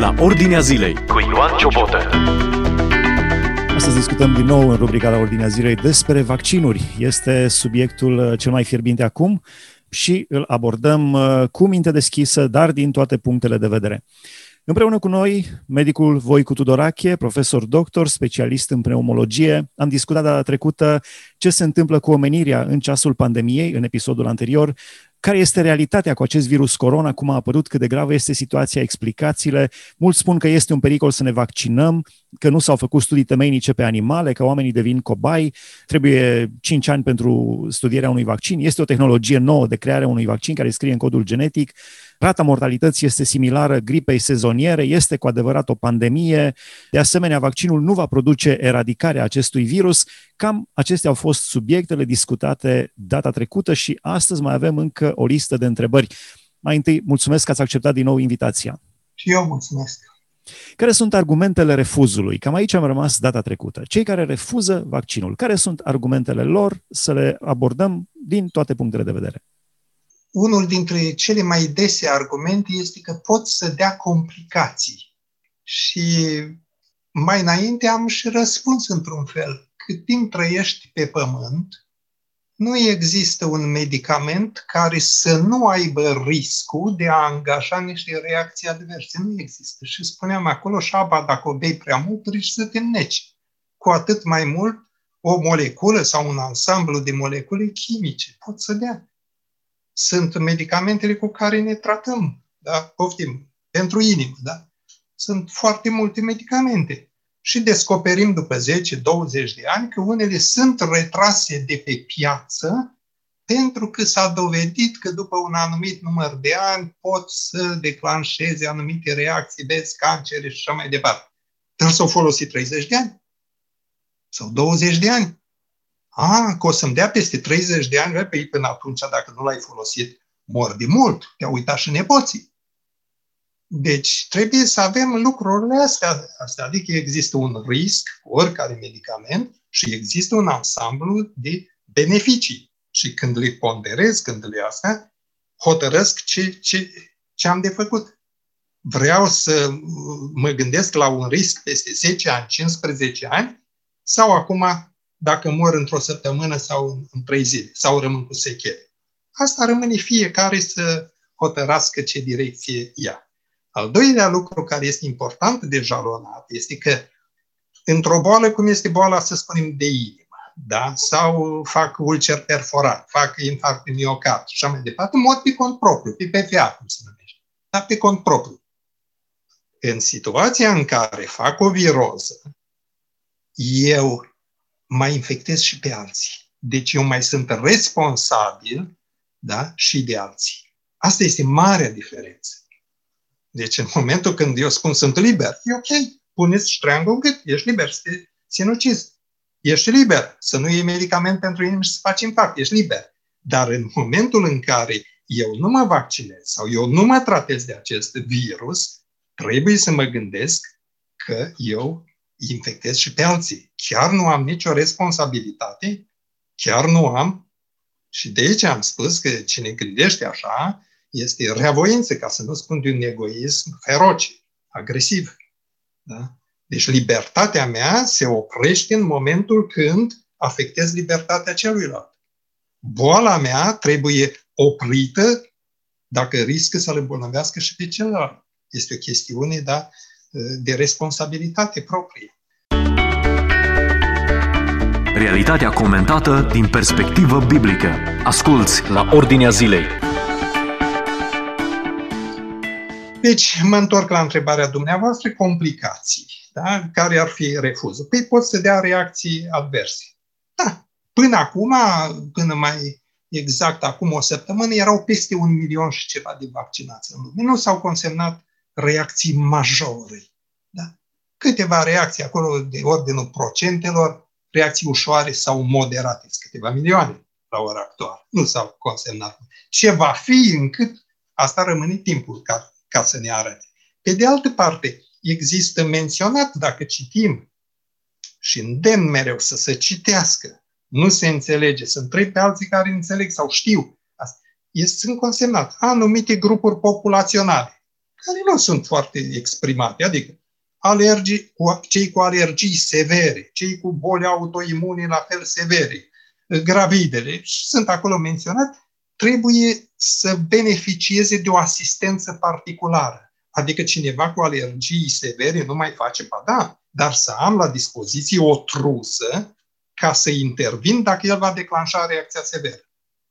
la Ordinea Zilei cu Ioan Ciobotă. Astăzi discutăm din nou în rubrica la Ordinea Zilei despre vaccinuri. Este subiectul uh, cel mai fierbinte acum și îl abordăm uh, cu minte deschisă, dar din toate punctele de vedere. Împreună cu noi, medicul Voicu Tudorache, profesor doctor, specialist în pneumologie, am discutat data trecută ce se întâmplă cu omenirea în ceasul pandemiei, în episodul anterior, care este realitatea cu acest virus corona, cum a apărut, cât de gravă este situația, explicațiile. Mulți spun că este un pericol să ne vaccinăm, că nu s-au făcut studii temeinice pe animale, că oamenii devin cobai, trebuie 5 ani pentru studierea unui vaccin. Este o tehnologie nouă de creare unui vaccin care scrie în codul genetic. Rata mortalității este similară gripei sezoniere, este cu adevărat o pandemie. De asemenea, vaccinul nu va produce eradicarea acestui virus. Cam acestea au fost subiectele discutate data trecută și astăzi mai avem încă o listă de întrebări. Mai întâi, mulțumesc că ați acceptat din nou invitația. Și eu mulțumesc. Care sunt argumentele refuzului? Cam aici am rămas data trecută. Cei care refuză vaccinul, care sunt argumentele lor să le abordăm din toate punctele de vedere? Unul dintre cele mai dese argumente este că pot să dea complicații. Și mai înainte am și răspuns într-un fel. Cât timp trăiești pe pământ, nu există un medicament care să nu aibă riscul de a angaja niște reacții adverse. Nu există. Și spuneam acolo, șaba, dacă o bei prea mult, riști să te neci. Cu atât mai mult, o moleculă sau un ansamblu de molecule chimice pot să dea sunt medicamentele cu care ne tratăm, da? Poftim, pentru inimă, da? Sunt foarte multe medicamente. Și descoperim după 10-20 de ani că unele sunt retrase de pe piață pentru că s-a dovedit că după un anumit număr de ani pot să declanșeze anumite reacții, vezi, cancere și așa mai departe. Trebuie să o folosi 30 de ani sau 20 de ani. A, că o să-mi dea peste 30 de ani, pe până atunci, dacă nu l-ai folosit, mor de mult, te-au uitat și nepoții. Deci trebuie să avem lucrurile astea, astea, adică există un risc cu oricare medicament și există un ansamblu de beneficii. Și când le ponderez, când le astea, hotărăsc ce, ce, ce am de făcut. Vreau să mă gândesc la un risc peste 10 ani, 15 ani, sau acum dacă mor într-o săptămână sau în trei zile, sau rămân cu sechele. Asta rămâne fiecare să hotărască ce direcție ia. Al doilea lucru care este important de jalonat este că într-o boală, cum este boala, să spunem, de inimă, da? sau fac ulcer perforat, fac infarct în miocard și așa mai departe, mod pe cont propriu, pe PFA, cum se numește, dar pe cont propriu. În situația în care fac o viroză, eu mai infectez și pe alții. Deci eu mai sunt responsabil da, și de alții. Asta este marea diferență. Deci în momentul când eu spun sunt liber, e ok, puneți ștreangul în gât, ești liber să te sinucizi. Ești liber să nu iei medicament pentru inimă și să faci impact, ești liber. Dar în momentul în care eu nu mă vaccinez sau eu nu mă tratez de acest virus, trebuie să mă gândesc că eu infectez și pe alții. Chiar nu am nicio responsabilitate, chiar nu am. Și de aici am spus că cine gândește așa este reavoință, ca să nu spun de un egoism feroce, agresiv. Da? Deci libertatea mea se oprește în momentul când afectez libertatea celuilalt. Boala mea trebuie oprită dacă riscă să le îmbolnăvească și pe celălalt. Este o chestiune, da, de responsabilitate proprie. Realitatea comentată din perspectivă biblică. Asculți la Ordinea Zilei. Deci, mă întorc la întrebarea dumneavoastră, complicații. Da? Care ar fi refuzul? Păi pot să dea reacții adverse. Da. Până acum, până mai exact acum o săptămână, erau peste un milion și ceva de vaccinați în lume. Nu s-au consemnat reacții majore. Da? Câteva reacții acolo de ordinul procentelor, reacții ușoare sau moderate, câteva milioane la ora actuală. Nu s-au consemnat. Ce va fi încât, asta rămâne timpul ca, ca să ne arate. Pe de altă parte, există menționat, dacă citim, și îndemn mereu să se citească, nu se înțelege, să întreb pe alții care înțeleg sau știu. Asta. Este sunt consemnat anumite grupuri populaționale care nu sunt foarte exprimate, adică alergii, cei cu alergii severe, cei cu boli autoimune la fel severe, gravidele, sunt acolo menționat, trebuie să beneficieze de o asistență particulară. Adică cineva cu alergii severe nu mai face, ba da, dar să am la dispoziție o trusă ca să intervin dacă el va declanșa reacția severă.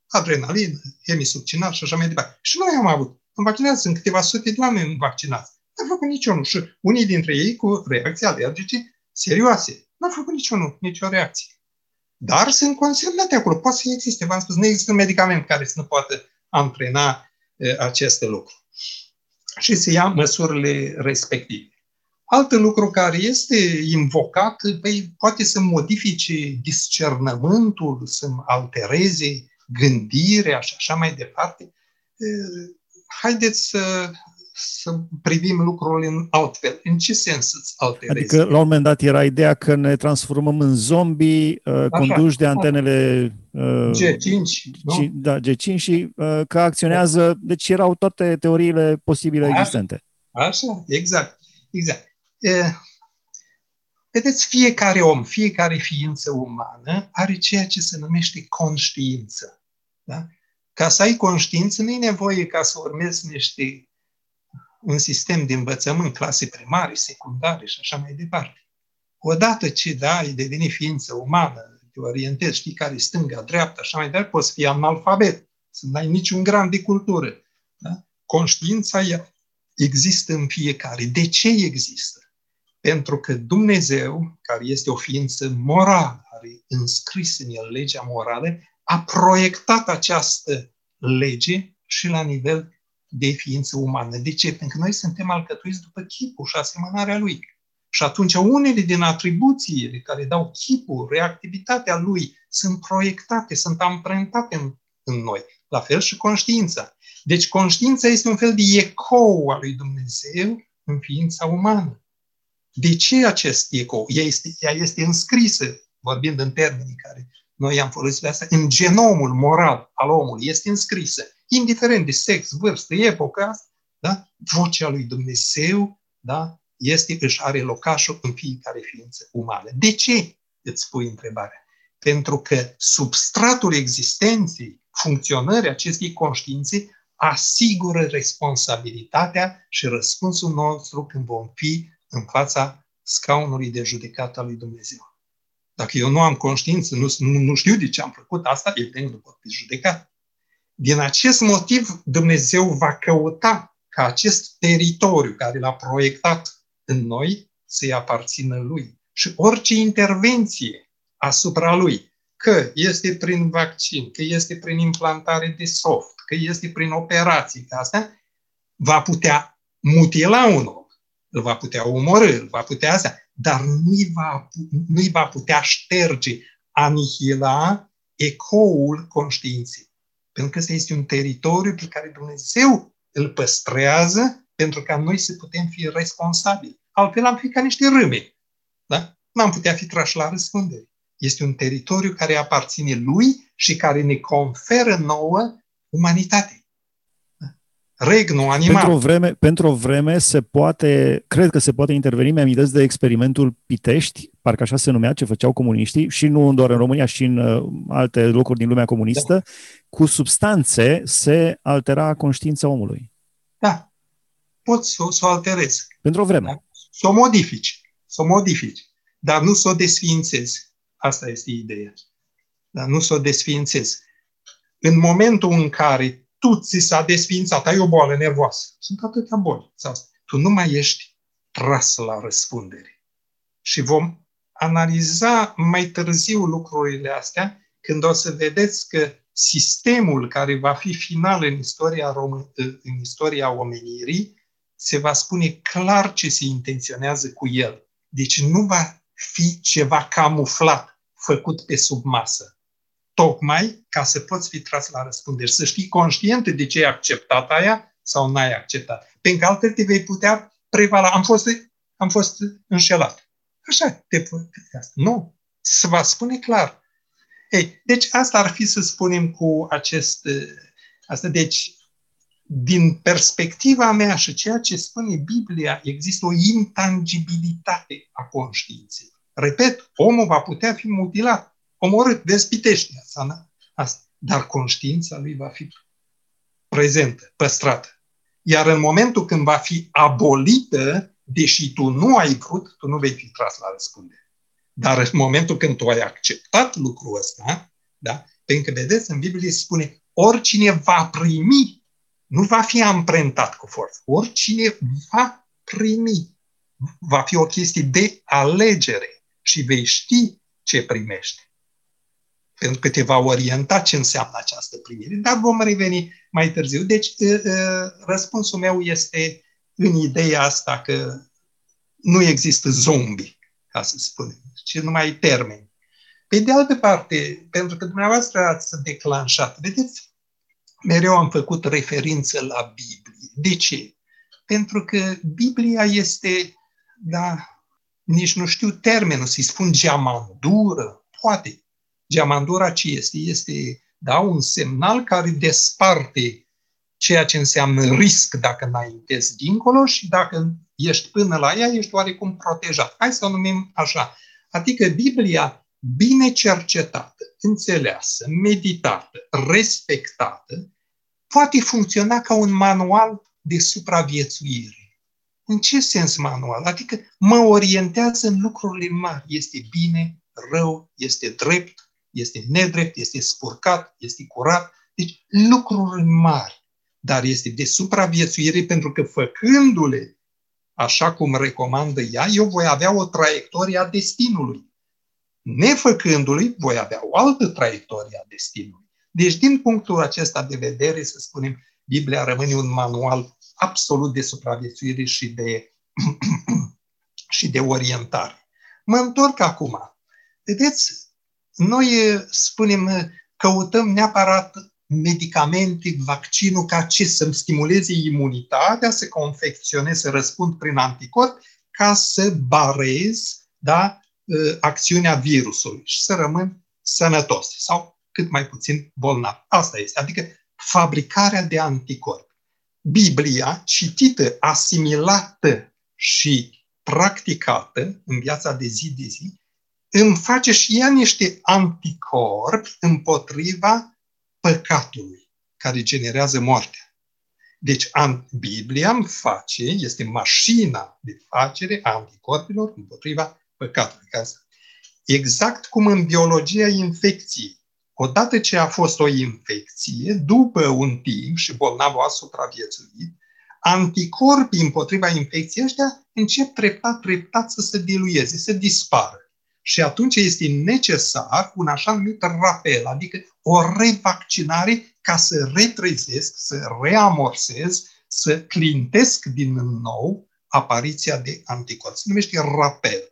Adrenalină, hemisubcinal și așa mai departe. Și noi am avut. În vaccinați sunt câteva sute de oameni vaccinați. N-a făcut niciunul. Și unii dintre ei cu reacții alergice serioase. N-a făcut niciunul, nicio reacție. Dar sunt consemnate acolo. Poate să existe. V-am spus, nu există un medicament care să nu poată antrena e, aceste lucruri. Și să ia măsurile respective. Alt lucru care este invocat, păi, poate să modifice discernământul, să altereze gândirea și așa mai departe. Haideți să să privim lucrurile în altfel. În ce sens îți alterezi? Adică, la un moment dat, era ideea că ne transformăm în zombie uh, conduși de antenele uh, G5, nu? da, G5 și uh, că acționează, deci erau toate teoriile posibile așa, existente. Așa, exact, exact. Uh, vedeți, fiecare om, fiecare ființă umană are ceea ce se numește conștiință. Da? Ca să ai conștiință, nu e nevoie ca să urmezi niște un sistem de învățământ, clase primare, secundare și așa mai departe. Odată ce da, ai devenit ființă umană, te orientezi, știi care e stânga, dreapta, așa mai departe, poți fi analfabet, să n-ai niciun gram de cultură. Da? Conștiința ea există în fiecare. De ce există? Pentru că Dumnezeu, care este o ființă morală, are înscris în el legea morală, a proiectat această lege și la nivel de ființă umană. De ce? Pentru că noi suntem alcătuiți după chipul și asemănarea lui. Și atunci unele din atribuțiile care dau chipul, reactivitatea lui, sunt proiectate, sunt amprentate în, în noi. La fel și conștiința. Deci conștiința este un fel de ecou al lui Dumnezeu în ființa umană. De ce acest ecou? Ea este, ea este înscrisă, vorbind în termenii care noi am folosit asta, în genomul moral al omului. Este înscrisă indiferent de sex, vârstă, epoca, da? vocea lui Dumnezeu da? este, își are locașul în fiecare ființă umană. De ce? Îți pui întrebarea. Pentru că substratul existenței, funcționării acestei conștiințe, asigură responsabilitatea și răspunsul nostru când vom fi în fața scaunului de judecată al lui Dumnezeu. Dacă eu nu am conștiință, nu, nu, nu știu de ce am făcut asta, evident nu pot fi judecat. Din acest motiv, Dumnezeu va căuta ca acest teritoriu care l-a proiectat în noi să-i aparțină lui. Și orice intervenție asupra lui, că este prin vaccin, că este prin implantare de soft, că este prin operații, că asta, va putea mutila un om, îl va putea omorâ, îl va putea asta, dar nu-i va, nu va putea șterge, anihila ecoul conștiinței. Pentru că ăsta este un teritoriu pe care Dumnezeu îl păstrează pentru ca noi să putem fi responsabili. Altfel am fi ca niște râme. Da? N-am putea fi trași la răspundere. Este un teritoriu care aparține lui și care ne conferă nouă umanitate regnul animal. Pentru o vreme, pentru o vreme se poate, cred că se poate interveni, mi-am de experimentul Pitești, parcă așa se numea, ce făceau comuniștii, și nu doar în România, și în uh, alte locuri din lumea comunistă, da. cu substanțe se altera conștiința omului. Da. Poți să, să o alterezi. Pentru o vreme. Da? Să o modifici. Să o modifici. Dar nu să o desființezi. Asta este ideea. Dar nu să o desființezi. În momentul în care tu ți s-a desfințat, ai o boală nervoasă. Sunt atâtea boli. Tu nu mai ești tras la răspundere. Și vom analiza mai târziu lucrurile astea când o să vedeți că sistemul care va fi final în istoria, rom- în istoria omenirii se va spune clar ce se intenționează cu el. Deci nu va fi ceva camuflat, făcut pe sub masă tocmai ca să poți fi tras la răspundere, să știi conștient de ce ai acceptat aia sau n-ai acceptat. Pentru că altfel te vei putea prevala. Am fost, am fost înșelat. Așa te putea. Nu. Se va spune clar. Ei, deci asta ar fi să spunem cu acest... Asta, deci, din perspectiva mea și ceea ce spune Biblia, există o intangibilitate a conștiinței. Repet, omul va putea fi mutilat, omorât, despitește asta, asta, dar conștiința lui va fi prezentă, păstrată. Iar în momentul când va fi abolită, deși tu nu ai vrut, tu nu vei fi tras la răspundere. Dar în momentul când tu ai acceptat lucrul ăsta, da? pentru că, vedeți, în Biblie se spune, oricine va primi, nu va fi amprentat cu forță, oricine va primi, va fi o chestie de alegere și vei ști ce primește. Pentru că te va orienta ce înseamnă această primire. Dar vom reveni mai târziu. Deci, ă, ă, răspunsul meu este în ideea asta că nu există zombi, ca să spunem, ci numai termeni. Pe de altă parte, pentru că dumneavoastră ați declanșat, vedeți, mereu am făcut referință la Biblie. De ce? Pentru că Biblia este, da, nici nu știu termenul, să-i spun geamandură, poate. Geamandura ce este? Este, da, un semnal care desparte ceea ce înseamnă risc dacă înaintezi dincolo și dacă ești până la ea, ești oarecum protejat. Hai să o numim așa. Adică Biblia bine cercetată, înțeleasă, meditată, respectată, poate funcționa ca un manual de supraviețuire. În ce sens manual? Adică mă orientează în lucrurile mari. Este bine, rău, este drept, este nedrept, este spurcat, este curat. Deci lucruri mari dar este de supraviețuire pentru că făcându-le așa cum recomandă ea, eu voi avea o traiectorie a destinului. Nefăcându-l, voi avea o altă traiectorie a destinului. Deci, din punctul acesta de vedere, să spunem, Biblia rămâne un manual absolut de supraviețuire și de, și de orientare. Mă întorc acum. Vedeți, noi spunem, căutăm neapărat medicamente, vaccinul, ca ce? Să-mi stimuleze imunitatea, să confecționez, să răspund prin anticorp, ca să barez da, ă, acțiunea virusului și să rămân sănătos sau cât mai puțin bolnav. Asta este, adică fabricarea de anticorp. Biblia, citită, asimilată și practicată în viața de zi de zi, îmi face și ea niște anticorpi împotriva păcatului care generează moartea. Deci Biblia îmi face, este mașina de facere a anticorpilor împotriva păcatului. Exact cum în biologia infecției. Odată ce a fost o infecție, după un timp și bolnavul a supraviețuit, anticorpii împotriva infecției ăștia încep treptat, treptat să se dilueze, să dispară. Și atunci este necesar un așa numit rapel, adică o revaccinare ca să retrezesc, să reamorsez, să clintesc din nou apariția de anticorpi. Se numește rapel.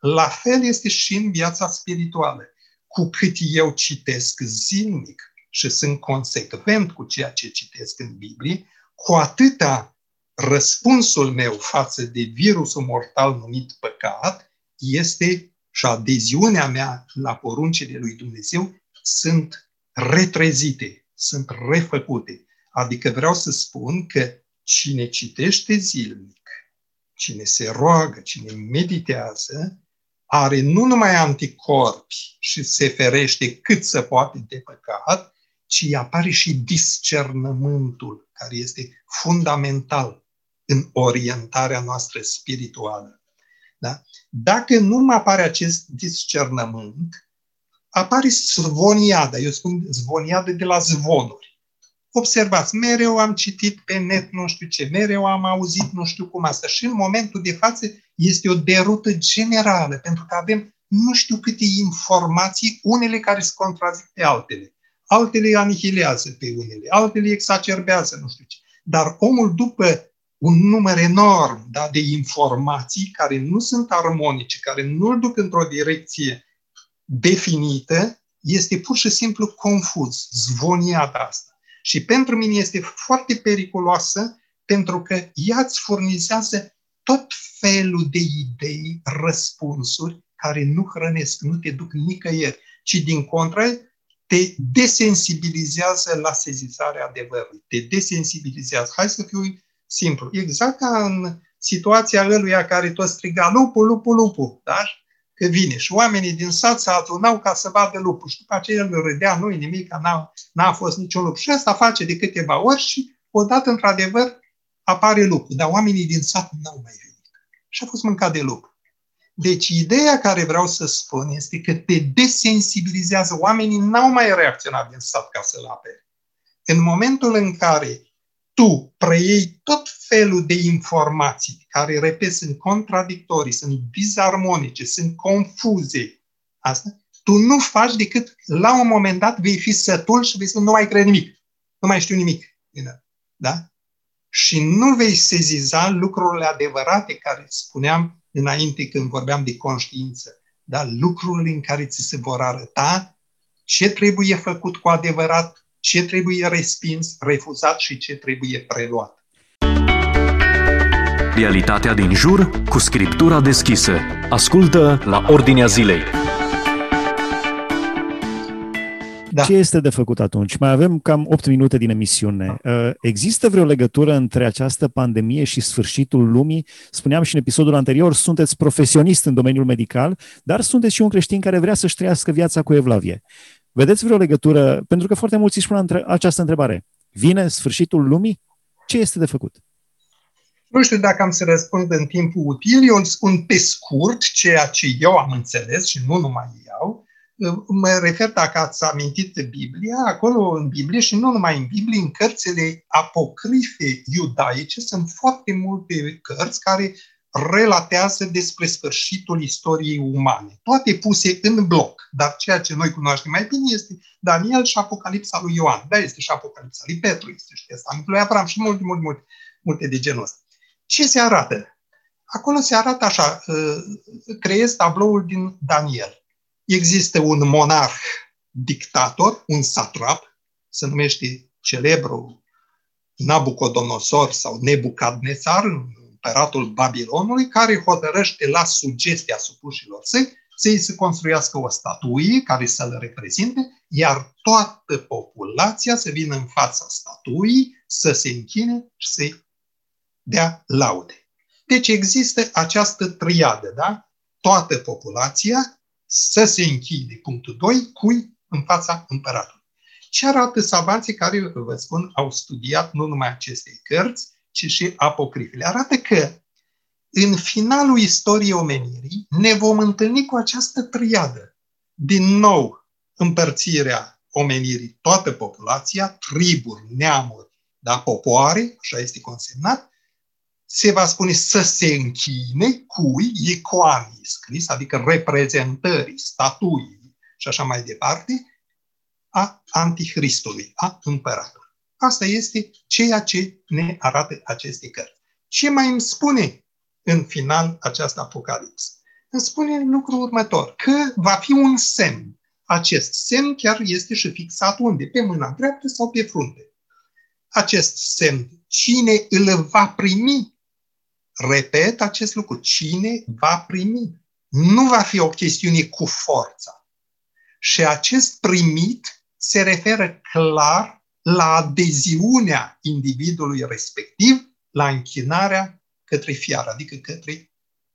La fel este și în viața spirituală. Cu cât eu citesc zilnic și sunt consecvent cu ceea ce citesc în Biblie, cu atâta răspunsul meu față de virusul mortal numit păcat este și adeziunea mea la poruncile lui Dumnezeu sunt retrezite, sunt refăcute. Adică vreau să spun că cine citește zilnic, cine se roagă, cine meditează, are nu numai anticorpi și se ferește cât se poate de păcat, ci apare și discernământul, care este fundamental în orientarea noastră spirituală. Da? Dacă nu mai apare acest discernământ, apare zvoniada, eu spun zvoniada de la zvonuri. Observați, mereu am citit pe net nu știu ce, mereu am auzit nu știu cum asta și în momentul de față este o derută generală, pentru că avem nu știu câte informații, unele care se contrazic pe altele. Altele anihilează pe unele, altele exacerbează nu știu ce. Dar omul după un număr enorm da, de informații care nu sunt armonice, care nu îl duc într-o direcție definită, este pur și simplu confuz, zvoniat asta. Și pentru mine este foarte periculoasă pentru că ea îți furnizează tot felul de idei, răspunsuri care nu hrănesc, nu te duc nicăieri, ci din contră te desensibilizează la sezizarea adevărului, te desensibilizează. Hai să fiu simplu. Exact ca în situația ăluia care tot striga lupul, lupul, lupul, da? Că vine. Și oamenii din sat se adunau ca să vadă lupul. Și după aceea el râdea, nu nimic, n-a, n-a fost niciun lup. Și asta face de câteva ori și odată, într-adevăr, apare lupul. Dar oamenii din sat n-au mai venit. Și a fost mâncat de lup. Deci ideea care vreau să spun este că te desensibilizează. Oamenii n-au mai reacționat din sat ca să-l apere. În momentul în care tu preiei tot felul de informații care, repet, sunt contradictorii, sunt disarmonice, sunt confuze, asta, tu nu faci decât la un moment dat vei fi sătul și vei spune nu mai cred nimic, nu mai știu nimic. Da? Și nu vei seziza lucrurile adevărate care spuneam înainte când vorbeam de conștiință, dar lucrurile în care ți se vor arăta ce trebuie făcut cu adevărat, ce trebuie respins, refuzat și ce trebuie preluat. Realitatea din jur cu scriptura deschisă. Ascultă la Ordinea Zilei. Da. Ce este de făcut atunci? Mai avem cam 8 minute din emisiune. Uh, există vreo legătură între această pandemie și sfârșitul lumii? Spuneam și în episodul anterior, sunteți profesionist în domeniul medical, dar sunteți și un creștin care vrea să-și trăiască viața cu evlavie. Vedeți vreo legătură? Pentru că foarte mulți își pun această întrebare. Vine sfârșitul lumii? Ce este de făcut? Nu știu dacă am să răspund în timpul util. Eu spun pe scurt ceea ce eu am înțeles și nu numai eu. Mă refer, dacă ați amintit Biblia, acolo în Biblie și nu numai în Biblie, în cărțile apocrife iudaice sunt foarte multe cărți care relatează despre sfârșitul istoriei umane. Toate puse în bloc, dar ceea ce noi cunoaștem mai bine este Daniel și Apocalipsa lui Ioan. Da, este și Apocalipsa lui Petru, este și Testamentul lui Avram și multe, multe, multe, multe de genul ăsta. Ce se arată? Acolo se arată așa, uh, creez tabloul din Daniel. Există un monarh dictator, un satrap, se numește celebru Nabucodonosor sau Nebucadnețar, împăratul Babilonului, care hotărăște la sugestia supușilor săi să-i se construiască o statuie care să-l reprezinte, iar toată populația să vină în fața statuii, să se închine și să-i dea laude. Deci există această triadă, da? Toată populația să se închide, punctul 2, cui în fața împăratului. Ce arată savanții care, vă spun, au studiat nu numai aceste cărți, ci și apocrifele. Arată că în finalul istoriei omenirii ne vom întâlni cu această triadă. Din nou, împărțirea omenirii, toată populația, triburi, neamuri, da, popoare, așa este consemnat, se va spune să se închine cui icoanii scris, adică reprezentării, statuii și așa mai departe, a antichristului, a împăratului. Asta este ceea ce ne arată aceste cărți. Ce mai îmi spune în final această apocalipsă? Îmi spune lucrul următor, că va fi un semn. Acest semn chiar este și fixat unde? Pe mâna dreaptă sau pe frunte. Acest semn, cine îl va primi? Repet acest lucru, cine va primi? Nu va fi o chestiune cu forța. Și acest primit se referă clar la adeziunea individului respectiv la închinarea către fiară, adică către.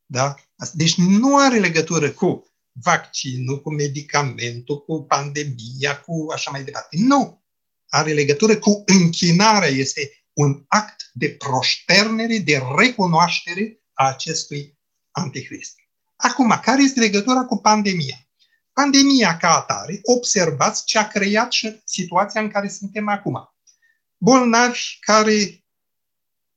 Da? Deci nu are legătură cu vaccinul, cu medicamentul, cu pandemia, cu așa mai departe. Nu! Are legătură cu închinarea. Este un act de proșternere, de recunoaștere a acestui antichrist. Acum, care este legătura cu pandemia? Pandemia ca atare, observați ce a creat și situația în care suntem acum. Bolnavi care,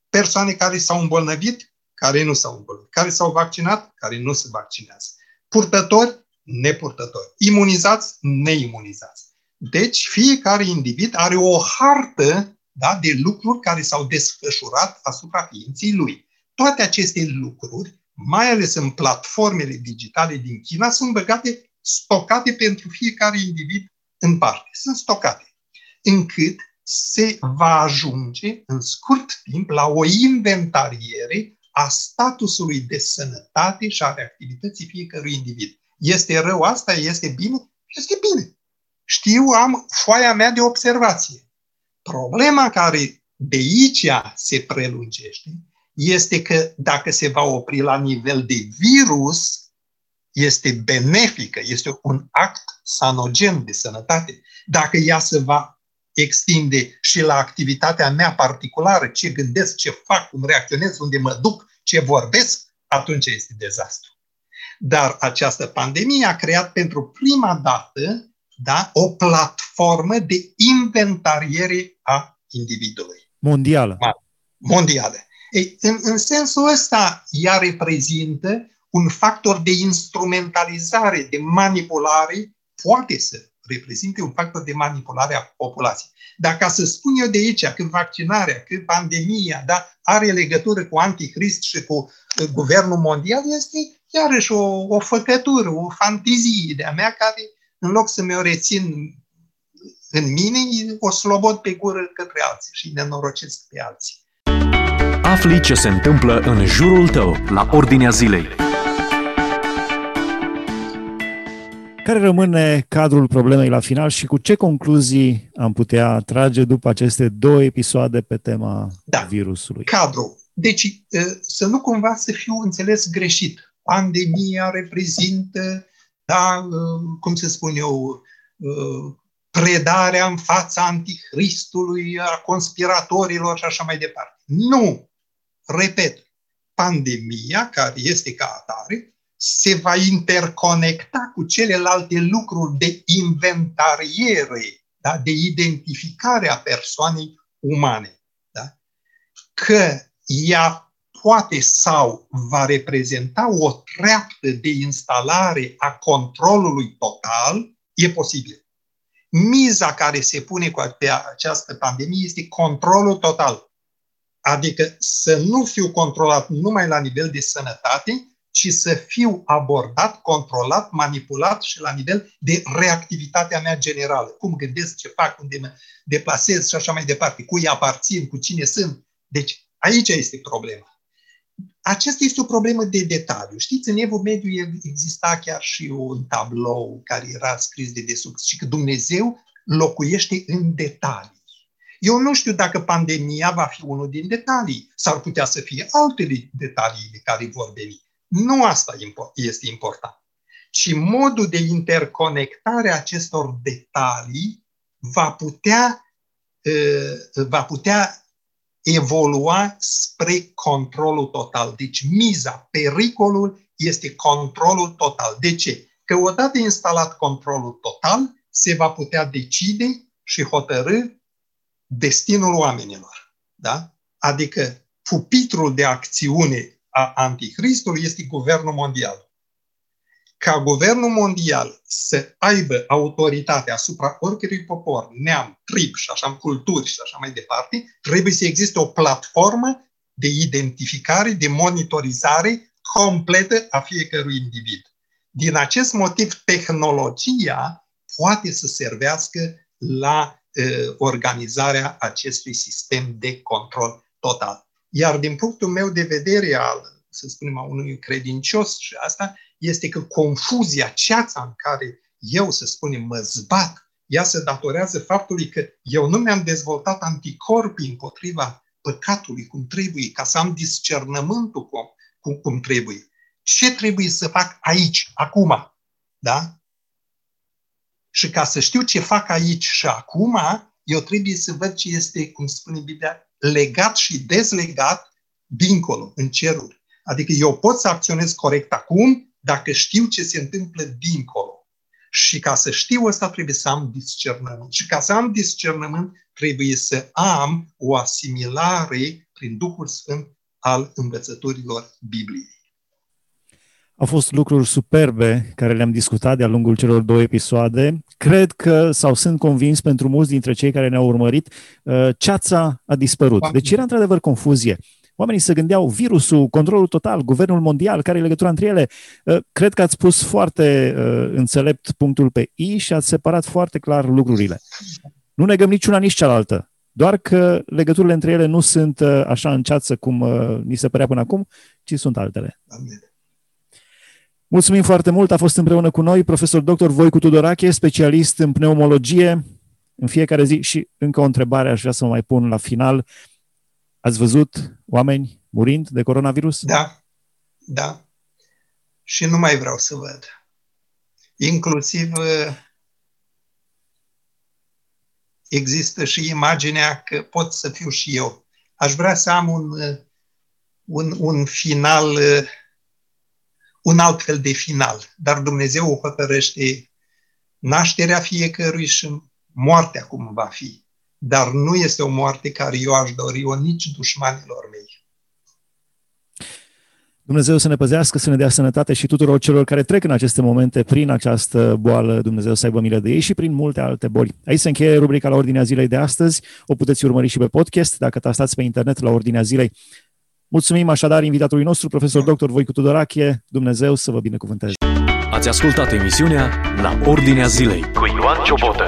persoane care s-au îmbolnăvit, care nu s-au îmbolnăvit, care s-au vaccinat, care nu se vaccinează. Purtători, nepurtători. Imunizați, neimunizați. Deci, fiecare individ are o hartă da, de lucruri care s-au desfășurat asupra ființei lui. Toate aceste lucruri, mai ales în platformele digitale din China, sunt băgate stocate pentru fiecare individ în parte. Sunt stocate. Încât se va ajunge în scurt timp la o inventariere a statusului de sănătate și a reactivității fiecărui individ. Este rău asta? Este bine? Este bine. Știu, am foaia mea de observație. Problema care de aici se prelungește este că dacă se va opri la nivel de virus, este benefică, este un act sanogen de sănătate. Dacă ea se va extinde și la activitatea mea particulară, ce gândesc, ce fac, cum reacționez, unde mă duc, ce vorbesc, atunci este dezastru. Dar această pandemie a creat pentru prima dată da, o platformă de inventariere a individului. Mondială. Mondială. Ei, în, în sensul ăsta, ea reprezintă un factor de instrumentalizare, de manipulare, poate să reprezinte un factor de manipulare a populației. Dar ca să spun eu de aici că vaccinarea, că pandemia da, are legătură cu antichrist și cu uh, guvernul mondial, este iarăși o, o făcătură, o fantezie de-a mea care, în loc să mi-o rețin în mine, o slobod pe gură către alții și nenorocesc pe alții. Afli ce se întâmplă în jurul tău, la ordinea zilei. Care rămâne cadrul problemei la final și cu ce concluzii am putea trage după aceste două episoade pe tema da. virusului? Cadrul. Deci, să nu cumva să fiu înțeles greșit. Pandemia reprezintă, da, cum să spun eu, predarea în fața antichristului, a conspiratorilor și așa mai departe. Nu! Repet, pandemia, care este ca atare, se va interconecta cu celelalte lucruri de inventariere, da? de identificare a persoanei umane. Da? Că ea poate sau va reprezenta o treaptă de instalare a controlului total, e posibil. Miza care se pune pe această pandemie este controlul total. Adică să nu fiu controlat numai la nivel de sănătate, ci să fiu abordat, controlat, manipulat și la nivel de reactivitatea mea generală. Cum gândesc, ce fac, unde mă deplasez și așa mai departe, cui aparțin, cu cine sunt. Deci aici este problema. Aceasta este o problemă de detaliu. Știți, în Evul Mediu exista chiar și un tablou care era scris de desubt și că Dumnezeu locuiește în detalii. Eu nu știu dacă pandemia va fi unul din detalii. S-ar putea să fie altele detalii care vor veni. Nu asta este important, ci modul de interconectare a acestor detalii va putea, va putea evolua spre controlul total. Deci miza, pericolul este controlul total. De ce? Că odată instalat controlul total, se va putea decide și hotărâ destinul oamenilor. Da? Adică pupitrul de acțiune a antichristului este guvernul mondial. Ca guvernul mondial să aibă autoritate asupra oricărui popor, neam, trib și așa, culturi și așa mai departe, trebuie să existe o platformă de identificare, de monitorizare completă a fiecărui individ. Din acest motiv, tehnologia poate să servească la uh, organizarea acestui sistem de control total. Iar din punctul meu de vedere al, să spunem, a unui credincios și asta, este că confuzia, ceața în care eu, să spunem, mă zbat, ea se datorează faptului că eu nu mi-am dezvoltat anticorpii împotriva păcatului cum trebuie, ca să am discernământul cum, cum, cum trebuie. Ce trebuie să fac aici, acum? Da? Și ca să știu ce fac aici și acum, eu trebuie să văd ce este, cum spune Biblia, legat și dezlegat dincolo, în ceruri. Adică eu pot să acționez corect acum dacă știu ce se întâmplă dincolo. Și ca să știu asta trebuie să am discernământ. Și ca să am discernământ trebuie să am o asimilare prin Duhul Sfânt al învățăturilor Bibliei. Au fost lucruri superbe care le-am discutat de-a lungul celor două episoade. Cred că, sau sunt convins pentru mulți dintre cei care ne-au urmărit, uh, ceața a dispărut. Deci era într-adevăr confuzie. Oamenii se gândeau virusul, controlul total, guvernul mondial, care e legătura între ele. Uh, cred că ați pus foarte uh, înțelept punctul pe I și ați separat foarte clar lucrurile. Nu negăm niciuna, nici cealaltă. Doar că legăturile între ele nu sunt așa în ceață cum ni se părea până acum, ci sunt altele. Amin. Mulțumim foarte mult, a fost împreună cu noi profesor dr. Voicu Tudorache, specialist în pneumologie, în fiecare zi și încă o întrebare aș vrea să mă mai pun la final. Ați văzut oameni murind de coronavirus? Da, da. Și nu mai vreau să văd. Inclusiv există și imaginea că pot să fiu și eu. Aș vrea să am un, un, un final, un alt fel de final, dar Dumnezeu o hotărăște nașterea fiecărui și moartea cum va fi. Dar nu este o moarte care eu aș dori-o nici dușmanilor mei. Dumnezeu să ne păzească, să ne dea sănătate și tuturor celor care trec în aceste momente prin această boală, Dumnezeu să aibă milă de ei și prin multe alte boli. Aici se încheie rubrica la Ordinea Zilei de astăzi. O puteți urmări și pe podcast dacă tastați pe internet la Ordinea Zilei. Mulțumim așadar invitatului nostru, profesor dr. Voicu Tudorache. Dumnezeu să vă binecuvânteze. Ați ascultat emisiunea La Ordinea Zilei cu Ioan Ciobotă.